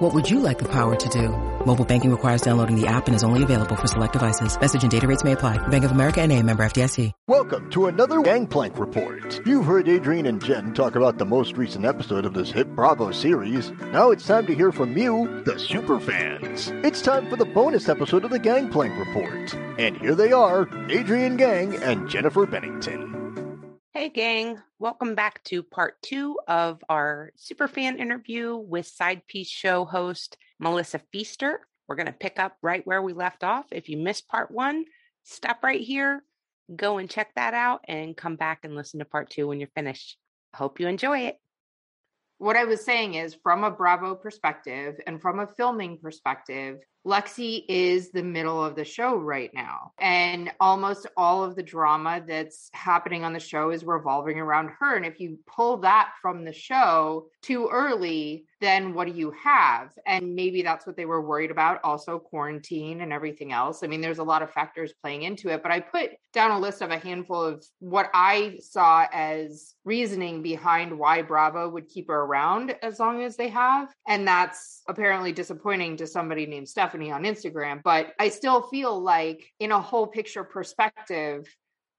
What would you like the power to do? Mobile banking requires downloading the app and is only available for select devices. Message and data rates may apply. Bank of America and a member FDIC. Welcome to another Gangplank Report. You've heard Adrienne and Jen talk about the most recent episode of this hit Bravo series. Now it's time to hear from you, the superfans. It's time for the bonus episode of the Gangplank Report. And here they are, Adrienne Gang and Jennifer Bennington. Hey, gang. Welcome back to part two of our superfan interview with Side Piece Show host Melissa Feaster. We're going to pick up right where we left off. If you missed part one, stop right here, go and check that out, and come back and listen to part two when you're finished. Hope you enjoy it. What I was saying is, from a Bravo perspective and from a filming perspective, Lexi is the middle of the show right now. And almost all of the drama that's happening on the show is revolving around her. And if you pull that from the show too early, then what do you have? And maybe that's what they were worried about. Also, quarantine and everything else. I mean, there's a lot of factors playing into it, but I put down a list of a handful of what I saw as reasoning behind why Bravo would keep her around as long as they have. And that's apparently disappointing to somebody named Stephanie on Instagram. But I still feel like, in a whole picture perspective,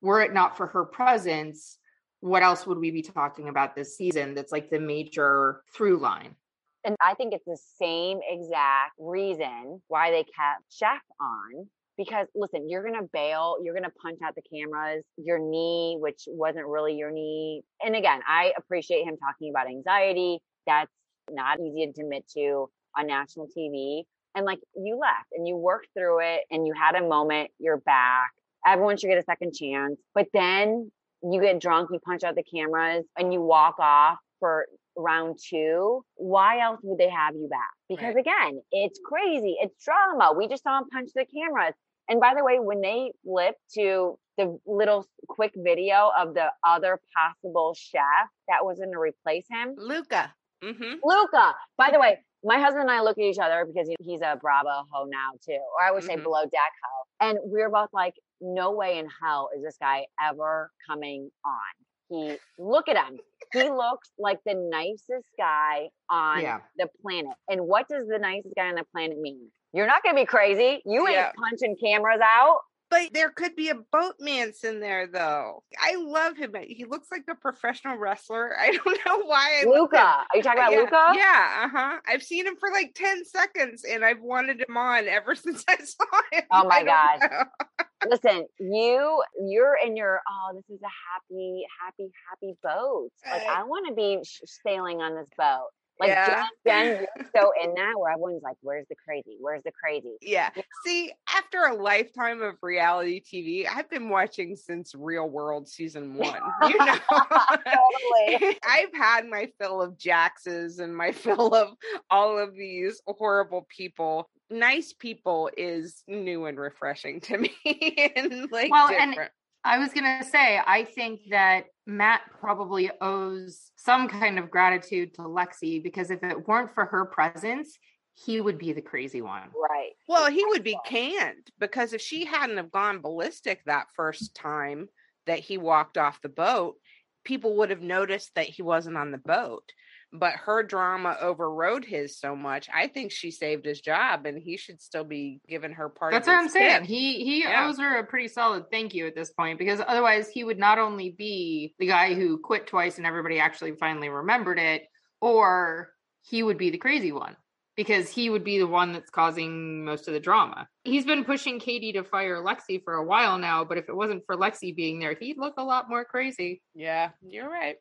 were it not for her presence, what else would we be talking about this season that's like the major through line? And I think it's the same exact reason why they kept Chef on. Because listen, you're going to bail, you're going to punch out the cameras, your knee, which wasn't really your knee. And again, I appreciate him talking about anxiety. That's not easy to admit to on national TV. And like you left and you worked through it and you had a moment, you're back. Everyone should get a second chance. But then you get drunk, you punch out the cameras, and you walk off for round two, why else would they have you back? Because right. again, it's crazy. It's drama. We just saw him punch the cameras. And by the way, when they flip to the little quick video of the other possible chef that was going to replace him, Luca. Mm-hmm. Luca. By the way, my husband and I look at each other because he's a Bravo ho now too, or I would say mm-hmm. below deck ho, and we are both like, no way in hell is this guy ever coming on. He look at him. He looks like the nicest guy on yeah. the planet. And what does the nicest guy on the planet mean? You're not gonna be crazy. You ain't yeah. punching cameras out. But there could be a boatman's in there though. I love him. He looks like a professional wrestler. I don't know why. I Luca. Are you talking about yeah. Luca? Yeah. Uh-huh. I've seen him for like 10 seconds and I've wanted him on ever since I saw him. Oh my God. Listen, you you're in your oh, this is a happy, happy, happy boat. Like I want to be sailing on this boat. Like yeah. Jen, so in that where everyone's like, "Where's the crazy? Where's the crazy?" Yeah. See, after a lifetime of reality TV, I've been watching since Real World season one. You know, totally. I've had my fill of Jaxes and my fill of all of these horrible people. Nice people is new and refreshing to me, and like well, different. and I was going to say, I think that Matt probably owes some kind of gratitude to Lexi because if it weren't for her presence, he would be the crazy one. Right. Well, he would be canned because if she hadn't have gone ballistic that first time that he walked off the boat, people would have noticed that he wasn't on the boat but her drama overrode his so much. I think she saved his job, and he should still be giving her part. That's what I'm saying. He he yeah. owes her a pretty solid thank you at this point because otherwise he would not only be the guy who quit twice and everybody actually finally remembered it, or he would be the crazy one because he would be the one that's causing most of the drama. He's been pushing Katie to fire Lexi for a while now, but if it wasn't for Lexi being there, he'd look a lot more crazy. Yeah, you're right.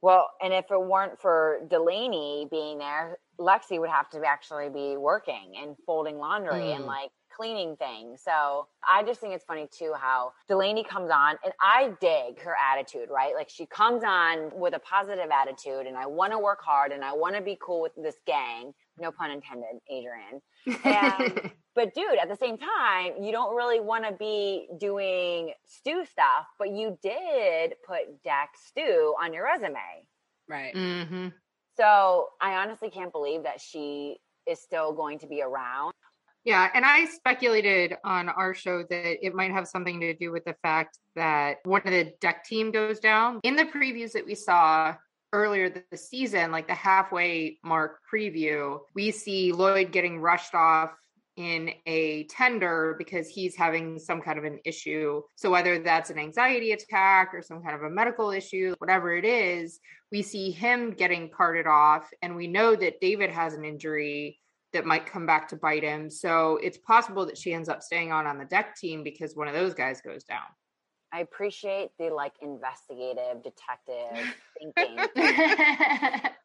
Well, and if it weren't for Delaney being there, Lexi would have to actually be working and folding laundry mm. and like cleaning things. So I just think it's funny too how Delaney comes on and I dig her attitude, right? Like she comes on with a positive attitude and I want to work hard and I want to be cool with this gang. No pun intended, Adrienne. And, but dude, at the same time, you don't really want to be doing stew stuff, but you did put Deck stew on your resume. Right. Mm-hmm. So I honestly can't believe that she is still going to be around. Yeah, and I speculated on our show that it might have something to do with the fact that one of the deck team goes down. In the previews that we saw earlier this season, like the halfway mark preview, we see Lloyd getting rushed off in a tender because he's having some kind of an issue. So, whether that's an anxiety attack or some kind of a medical issue, whatever it is, we see him getting carted off. And we know that David has an injury that might come back to bite him. So, it's possible that she ends up staying on on the deck team because one of those guys goes down. I appreciate the like investigative detective thinking.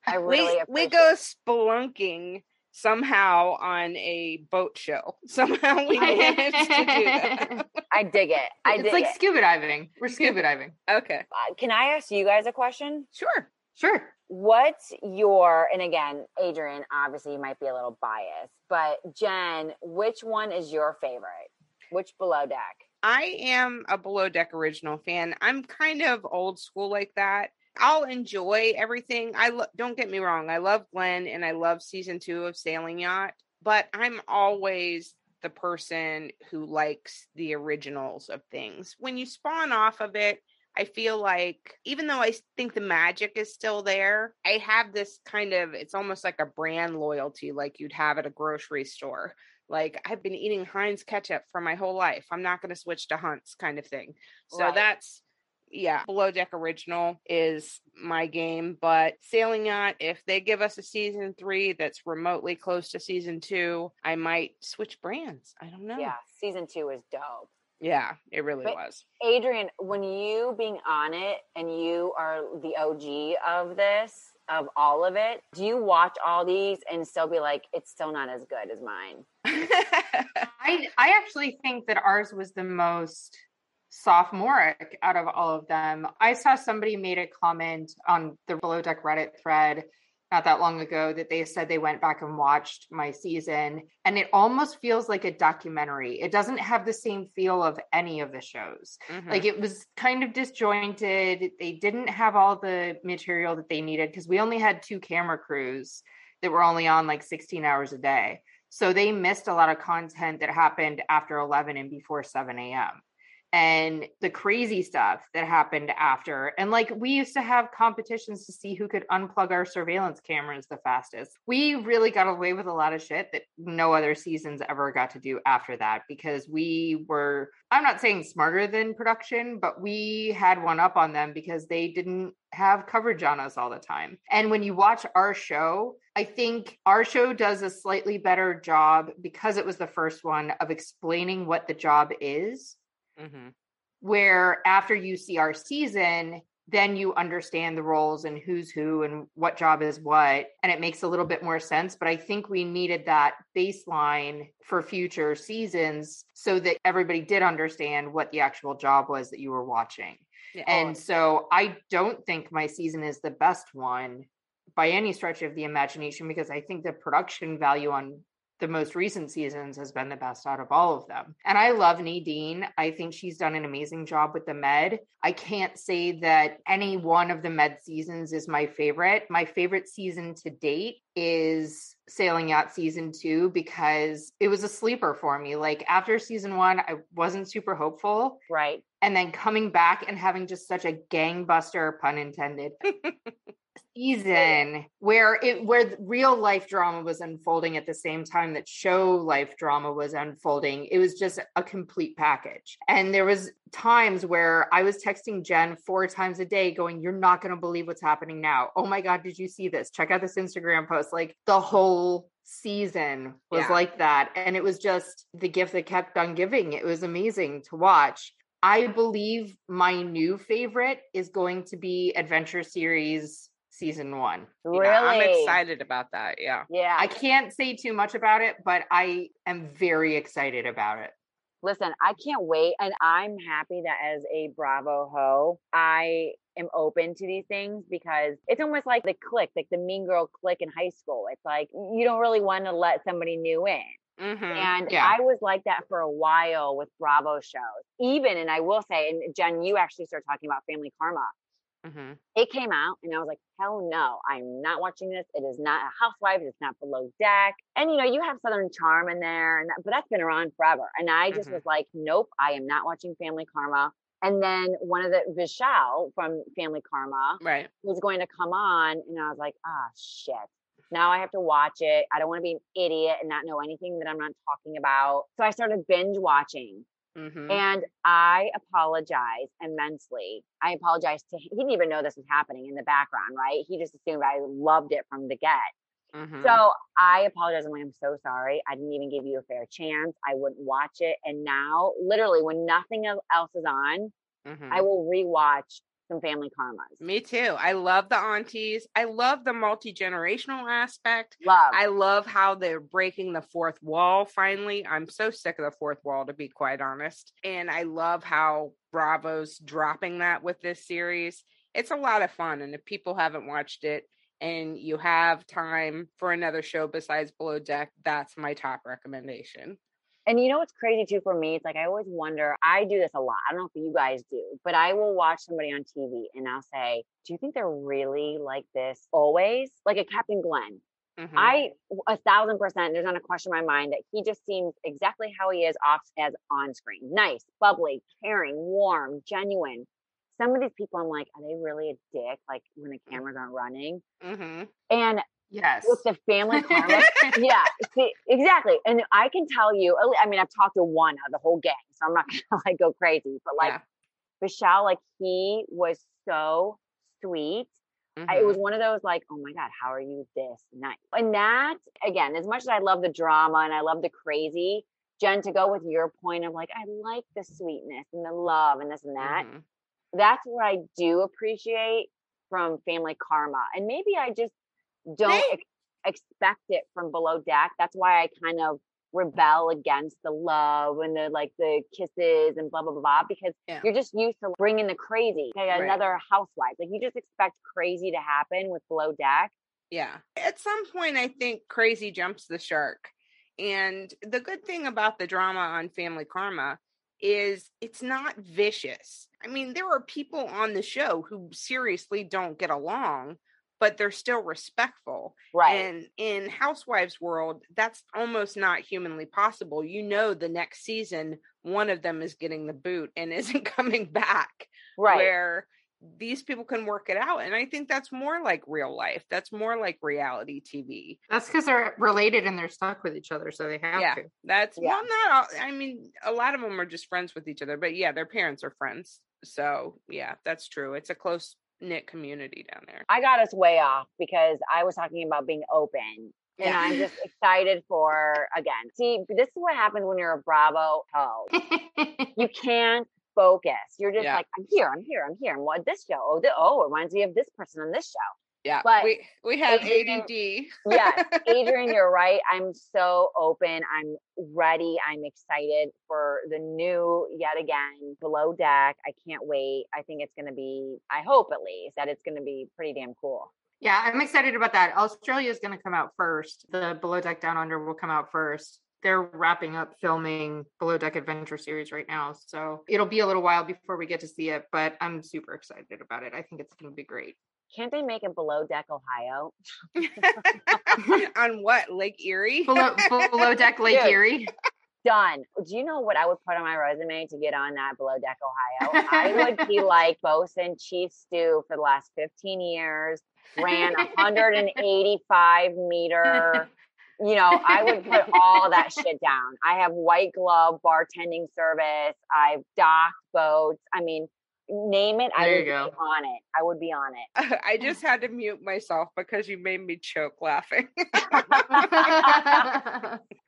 I really we, we go spelunking somehow on a boat show. Somehow we managed to do that. I dig it. I it's dig like it. scuba diving. We're scuba diving. Okay. Uh, Can I ask you guys a question? Sure. Sure. What's your and again, Adrienne, obviously you might be a little biased, but Jen, which one is your favorite? Which below deck? I am a below deck original fan. I'm kind of old school like that. I'll enjoy everything. I lo- don't get me wrong. I love Glenn and I love season 2 of Sailing Yacht, but I'm always the person who likes the originals of things. When you spawn off of it, I feel like even though I think the magic is still there, I have this kind of it's almost like a brand loyalty like you'd have at a grocery store. Like I've been eating Heinz ketchup for my whole life. I'm not going to switch to Hunt's kind of thing. So Right. that's yeah, Below Deck Original is my game, but Sailing Yacht, if they give us a season three that's remotely close to season two, I might switch brands. I don't know. Yeah, season two is dope. Yeah, it really But- was. Adrienne, when you being on it and you are the OG of this, of all of it, do you watch all these and still be like, it's still not as good as mine? I I actually think that ours was the most sophomoric out of all of them. I saw somebody made a comment on the Below Deck Reddit thread not that long ago that they said they went back and watched my season and it almost feels like a documentary. It doesn't have the same feel of any of the shows. Mhm. Like it was kind of disjointed. They didn't have all the material that they needed because we only had two camera crews that were only on like 16 hours a day. So they missed a lot of content that happened after 11 and before 7 a.m. And the crazy stuff that happened after. And like we used to have competitions to see who could unplug our surveillance cameras the fastest. We really got away with a lot of shit that no other seasons ever got to do after that because we were, I'm not saying smarter than production, but we had one up on them because they didn't have coverage on us all the time. And when you watch our show, I think our show does a slightly better job because it was the first one of explaining what the job is. Mhm. Where after you see our season, then you understand the roles and who's who and what job is what. And it makes a little bit more sense. But I think we needed that baseline for future seasons so that everybody did understand what the actual job was that you were watching. Yeah. And so I don't think my season is the best one by any stretch of the imagination because I think the production value on the most recent seasons has been the best out of all of them. And I love Nadine. I think she's done an amazing job with the med. I can't say that any one of the med seasons is my favorite. My favorite season to date is Sailing Yacht season two because it was a sleeper for me. Like after season one, I wasn't super hopeful Right. and then coming back and having just such a gangbuster pun intended season where it where real life drama was unfolding at the same time that show life drama was unfolding it was just a complete package. And there was times where i was texting jen four times a day going you're not going to believe what's happening now. Oh my god did you see this? Check out this instagram post. Like the whole season was Yeah. like that. And it was just the gift that kept on giving. It was amazing to watch. I believe my new favorite is going to be Adventure Series season one. Really? I'm excited about that. Yeah. Yeah. I can't say too much about it, but I am very excited about it. Listen, I can't wait. And I'm happy that as a Bravo ho, I am open to these things because it's almost like the click, like the mean girl click in high school. It's like you don't really want to let somebody new in. Mm-hmm. And Yeah. I was like that for a while with Bravo shows. Even, and I will say, and Jen, you actually started talking about Family Karma. Mm-hmm. It came out, and I was like, hell no, I'm not watching this. It is not a Housewives. It's not Below Deck. And you know, you have Southern Charm in there, and that, but that's been around forever. And I just Mhm. was like, nope, I am not watching Family Karma. And then one of the Vishal from Family Karma Right. was going to come on, and I was like, ah, shit. Now I have to watch it. I don't want to be an idiot and not know anything that I'm not talking about. So I started binge watching. Mm-hmm. And I apologize immensely. I apologize to him. He didn't even know this was happening in the background, right? He just assumed I loved it from the get. mm-hmm. So I apologize. I'm like, I'm so sorry. I didn't even give you a fair chance. I wouldn't watch it. And now, literally, when nothing else is on, Mhm. I will rewatch some family karmas. Me too. I love the aunties. I love the multi generational aspect. Love. I love how they're breaking the fourth wall finally. I'm so sick of the fourth wall, to be quite honest. And I love how Bravo's dropping that with this series. It's a lot of fun. And if people haven't watched it and you have time for another show besides Below Deck, that's my top recommendation. And you know what's crazy too for me? It's like I always wonder. I do this a lot. I don't know if you guys do, but I will watch somebody on TV and I'll say, "Do you think they're really like this always?" Like a Captain Glenn. Mhm. I a thousand percent. There's not a question in my mind that he just seems exactly how he is off as on screen. Nice, bubbly, caring, warm, genuine. Some of these people, I'm like, are they really a dick? Like when the cameras aren't running. Mhm. And Yes. with the family karma, yeah, see, exactly. And I can tell you, I mean, I've talked to one of the whole gang, so I'm not gonna like go crazy, but like Yeah. Vishal, like he was so sweet. I- It Mhm. was one of those like, oh my God, how are you this nice? And that, again, as much as I love the drama and I love the crazy, Jen, to go with your point of like, I like the sweetness and the love and this and that. Mhm. That's what I do appreciate from Family Karma. And maybe I just don't ex- expect it from Below Deck. That's why I kind of rebel against the love and the like the kisses and blah blah blah, blah because Yeah. you're just used to bringing the crazy like Right. another housewife like you just expect crazy to happen with below deck Yeah. At some point, I think crazy jumps the shark. And the good thing about the drama on Family Karma is it's not vicious. I mean, there are people on the show who seriously don't get along, but they're still respectful. right And in Housewives world, that's almost not humanly possible. You know the next season one of them is getting the boot and isn't coming back right where these people can work it out. And I think that's more like real life. That's more like reality TV. That's because they're related and they're stuck with each other, so they have Yeah. to. That's Yeah. well, not all. I mean, a lot of them are just friends with each other, but yeah, their parents are friends. So yeah, that's true. It's a close knit community down there. i got us way off because i was talking about being open and Yeah. i'm just excited for again see this is what happens when you're a bravo hoe you can't focus you're just Yeah. like i'm here i'm here i'm here and what this show oh, the, oh it reminds me of this person on this show Yeah, But we we have Adrienne- ADD. yes, Adrienne, you're right. I'm so open. I'm ready. I'm excited for the new, yet again, below deck. I can't wait. I think it's going to be, I hope at least, that it's going to be pretty damn cool. Yeah, I'm excited about that. Australia is going to come out first. The Below Deck Down Under will come out first. They're wrapping up filming Below Deck Adventure series right now. So it'll be a little while before we get to see it, but I'm super excited about it. I think it's going to be great. Can't they make it below deck Ohio? on what Lake Erie? Below, below Deck Lake Dude. Erie. Done. Do you know what I would put on my resume to get on that below deck Ohio? I would be like Bosun Chief Stew for the last 15 years, ran a 185 meter. You know, I would put all that shit down. I have white glove bartending service. I've docked boats. I mean, name it. I would be on it. I would be on it. I just had to mute myself because you made me choke laughing.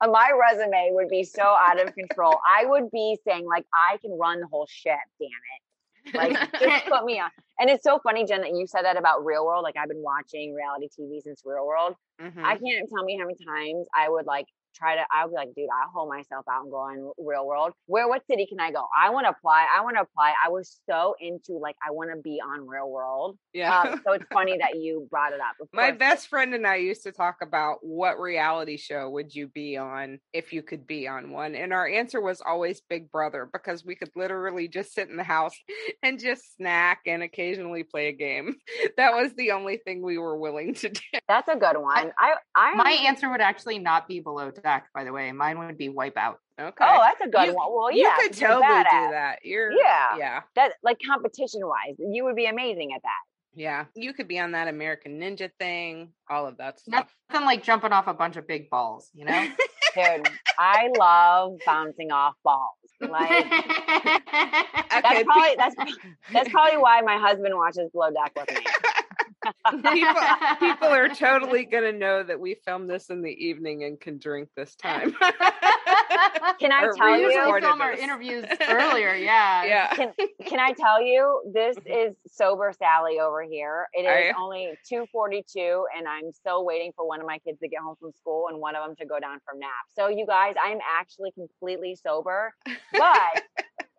My resume would be so out of control. I would be saying like, I can run the whole ship. Damn it. Like, just put me on. And it's so funny, Jen, that you said that about Real World. Like, I've been watching reality TV since Real World. Mhm. I can't tell me how many times I would like try to. I'll be like, dude, I'll hold myself out and go on Real World. Where? What city can I go? I want to apply. I want to apply. I was so into like I want to be on Real World. Yeah. Um, so it's funny that you brought it up. Of My course, best friend and I used to talk about what reality show would you be on if you could be on one. And our answer was always Big Brother because we could literally just sit in the house and just snack and occasionally play a game. That was the only thing we were willing to do. That's a good one. I, I, My answer would actually not be below deck, by the way. Mine would be wipeout. Oh, okay. Oh, that's a good You- one. Well, you yeah, you're totally do that. You're Yeah. Yeah. That like competition wise, you would be amazing at that. Yeah. You could be on that American Ninja thing, all of that stuff. Nothing like jumping off a bunch of big balls, you know? Dude, I love bouncing off balls. Like that's probably that's that's probably why my husband watches Below Deck with me. People, people are totally going to know that we filmed this in the evening and can drink this time. Can I Or tell you? usually recorded film our this. interviews earlier. Yeah. yeah. Can can I tell you this mm-hmm. is sober Sally over here. It Are is you? only 2:42 and I'm still waiting for one of my kids to get home from school and one of them to go down from nap. So you guys, I'm actually completely sober, but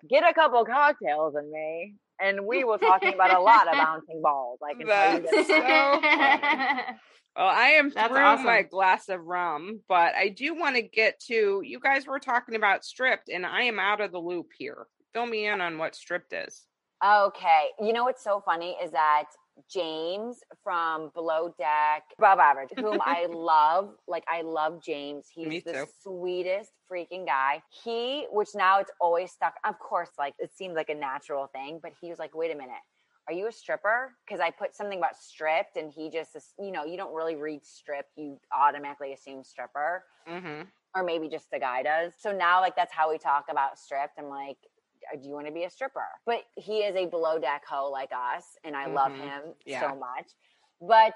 get a couple cocktails in me and we will talking about a lot of bouncing balls. I can tell you That's so. Well, I am That's through my glass of rum, but I do want to get to you guys were talking about stripped, and I am out of the loop here. Fill me in on what stripped is. Okay. You know what's so funny is that James from Below Deck, Above Average, whom I love, like I love James. He's Me the too. sweetest freaking guy. He, which now it's always stuck, of course, like it seems like a natural thing, but he was like, wait a minute. Are you a stripper? Because I put something about stripped, and he just, you know, you don't really read stripped. You automatically assume stripper Mm-hmm. or maybe just the guy does. So now, like, that's how we talk about stripped. I'm like, "Uh, do you want to be a stripper? But he is a below deck hoe like us, and I love Mhm. him Yeah. so much. But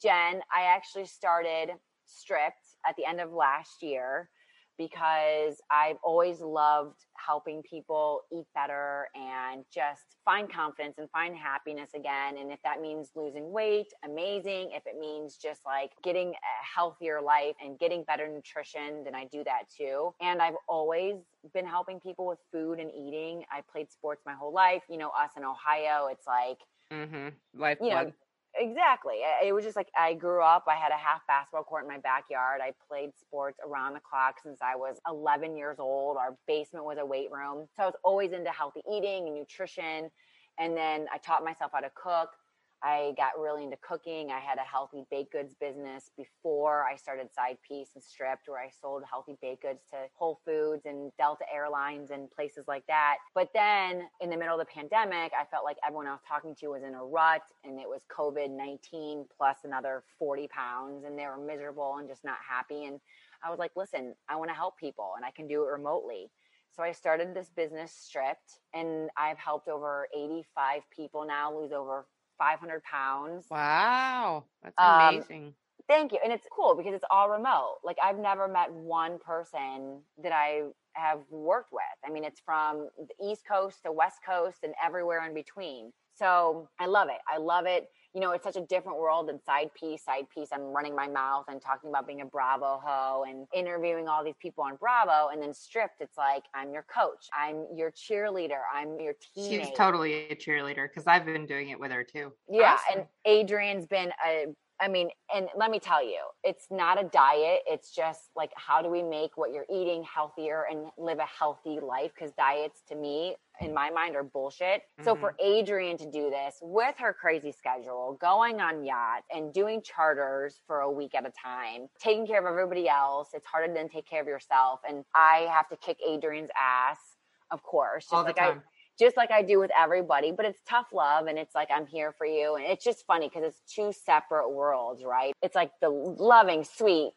Jen, I actually started stripped at the end of last year because I've always loved helping people eat better and just find confidence and find happiness again. And if that means losing weight, amazing. If it means just like getting a healthier life and getting better nutrition, then I do that too. And I've always been helping people with food and eating. I played sports my whole life. You know, us in Ohio, it's like, Mm-hmm. Life you know, exactly. It was just like I grew up. I had a half basketball court in my backyard. I played sports around the clock since I was 11 years old. Our basement was a weight room. So I was always into healthy eating and nutrition. And then I taught myself how to cook. I got really into cooking. I had a healthy baked goods business before I started Side Piece and Stripped, where I sold healthy baked goods to Whole Foods and Delta Airlines and places like that. But then in the middle of the pandemic, I felt like everyone I was talking to was in a rut and it was COVID 19 plus another 40 pounds and they were miserable and just not happy. And I was like, listen, I want to help people and I can do it remotely. So I started this business stripped and I've helped over 85 people now lose over 500 pounds. Wow, that's Um, amazing. Thank you. And it's cool because it's all remote. Like I've never met one person that I have worked with. I mean, it's from the East Coast to West Coast and everywhere in between. So I love it. I love it. You know, it's such a different world than side piece. Side piece, I'm running my mouth and talking about being a Bravo hoe and interviewing all these people on Bravo. And then stripped, it's like I'm your coach, I'm your cheerleader, I'm your teammate. She's totally a cheerleader because I've been doing it with her too. Yeah, Awesome. and Adrienne's been a I mean, and let me tell you, it's not a diet. It's just like how do we make what you're eating healthier and live a healthy life because diets to me in my mind are bullshit. So for mm-hmm. Adrienne to do this with her crazy schedule, going on yachts and doing charters for a week at a time, taking care of everybody else, it's harder than take care of yourself and I have to kick Adrienne's ass, of course. All the like I time. Just like I do with everybody, but it's tough love and it's like I'm here for you. And it's just funny because it's two separate worlds, right? It's like the loving, sweet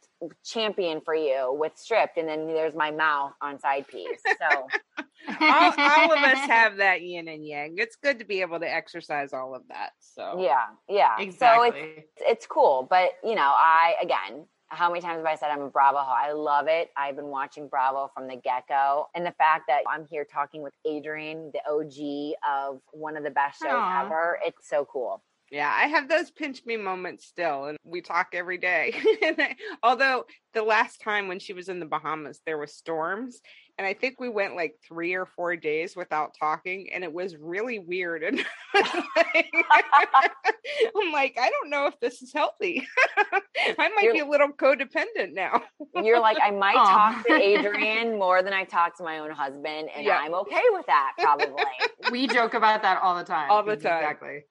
champion for you with stripped, and then there's my mouth on side piece. So all, all of us have that yin and yang. It's good to be able to exercise all of that. So yeah, yeah. So it's Exactly. it's cool, but you know, I again. How many times have I said I'm a Bravo? I love it. I've been watching Bravo from the get go. And the fact that I'm here talking with Adrienne, the OG of one of the best shows Aw. ever, it's so cool. Yeah, I have those pinch me moments still, and we talk every day. Although the last time when she was in the Bahamas, there were storms, and I think we went like three or four days without talking, and it was really weird. And I'm like, I don't know if this is healthy. I might You're, be a little codependent now. You're like, I might Aww. talk to Adrienne more than I talk to my own husband, and yeah. I'm okay with that. Probably. we joke about that all the time. All the time, exactly.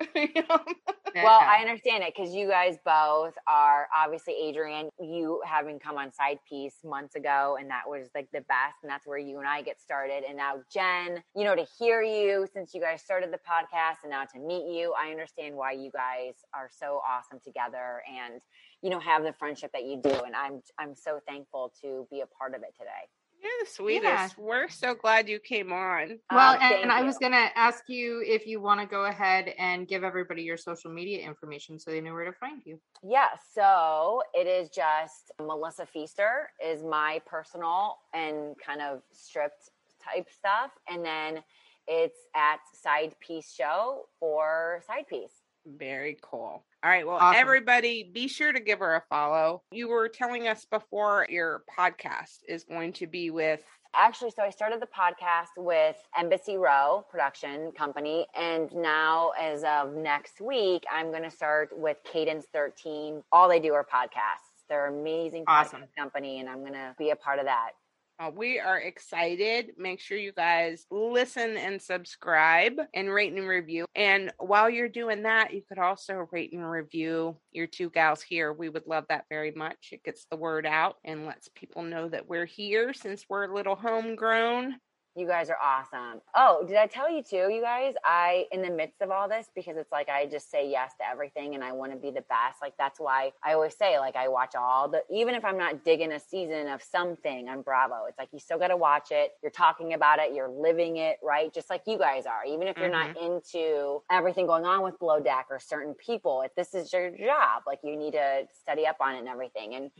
Well, I understand it because you guys both are obviously Adrienne. You having come on Side Piece months ago, and that was like the best, and that's where you and I get started. And now, Jen, you know, to hear you since you guys started the podcast and now to meet you, I understand why you guys are so awesome together and, you know, have the friendship that you do. And I'm, I'm so thankful to be a part of it today. You're the sweetest. Yeah. We're so glad you came on. Well, um, and, and I was going to ask you if you want to go ahead and give everybody your social media information so they know where to find you. Yeah. So it is just Melissa Feaster is my personal and kind of stripped type stuff. And then it's at Side Piece Show or Side Piece. Very cool. All right. Well, awesome. everybody, be sure to give her a follow. You were telling us before your podcast is going to be with. Actually, so I started the podcast with Embassy Row Production Company. And now, as of next week, I'm going to start with Cadence 13. All they do are podcasts. They're amazing awesome. company, and I'm going to be a part of that. Uh, we are excited. Make sure you guys listen and subscribe and rate and review. And while you're doing that, you could also rate and review your two gals here. We would love that very much. It gets the word out and lets people know that we're here since we're a little homegrown. You guys are awesome. Oh, did I tell you too, you guys? I, in the midst of all this, because it's like I just say yes to everything and I want to be the best. Like, that's why I always say, like, I watch all the, even if I'm not digging a season of something on Bravo, it's like you still got to watch it. You're talking about it, you're living it, right? Just like you guys are. Even if you're mm-hmm. not into everything going on with Below Deck or certain people, if this is your job, like, you need to study up on it and everything. And,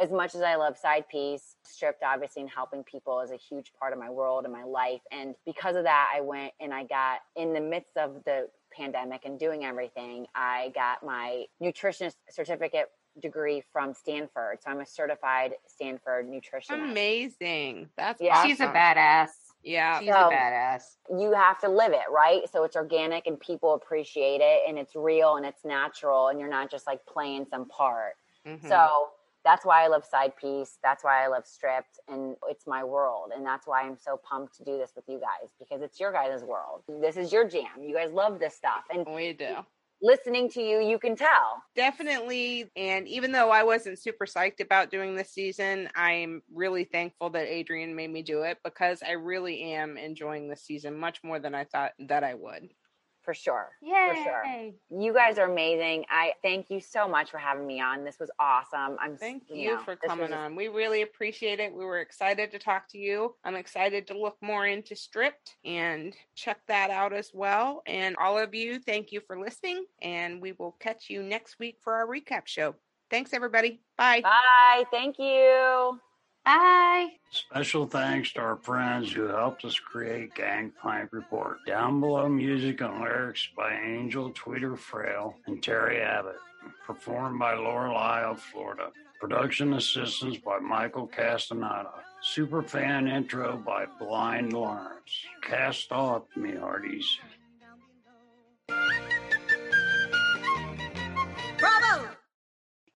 as much as I love side piece, stripped obviously and helping people is a huge part of my world and my life. And because of that, I went and I got in the midst of the pandemic and doing everything, I got my nutritionist certificate degree from Stanford. So I'm a certified Stanford nutritionist. Amazing. That's yeah. Awesome. She's a badass. Yeah. She's so a badass. You have to live it, right? So it's organic and people appreciate it and it's real and it's natural and you're not just like playing some part. Mm-hmm. So that's why I love side piece. That's why I love stripped and it's my world. And that's why I'm so pumped to do this with you guys because it's your guys' world. This is your jam. You guys love this stuff. And we do. Listening to you, you can tell. Definitely. And even though I wasn't super psyched about doing this season, I'm really thankful that Adrienne made me do it because I really am enjoying this season much more than I thought that I would for sure. Yay. For sure. You guys are amazing. I thank you so much for having me on. This was awesome. I'm thank you, you know, for coming was... on. We really appreciate it. We were excited to talk to you. I'm excited to look more into Stripped and check that out as well. And all of you, thank you for listening. And we will catch you next week for our recap show. Thanks, everybody. Bye. Bye. Thank you. Bye. Special thanks to our friends who helped us create Gangplank Report. Down below, music and lyrics by Angel Tweeter Frail and Terry Abbott. Performed by Lorelei of Florida. Production assistance by Michael Castaneda. Superfan intro by Blind Lawrence. Cast off, me hearties.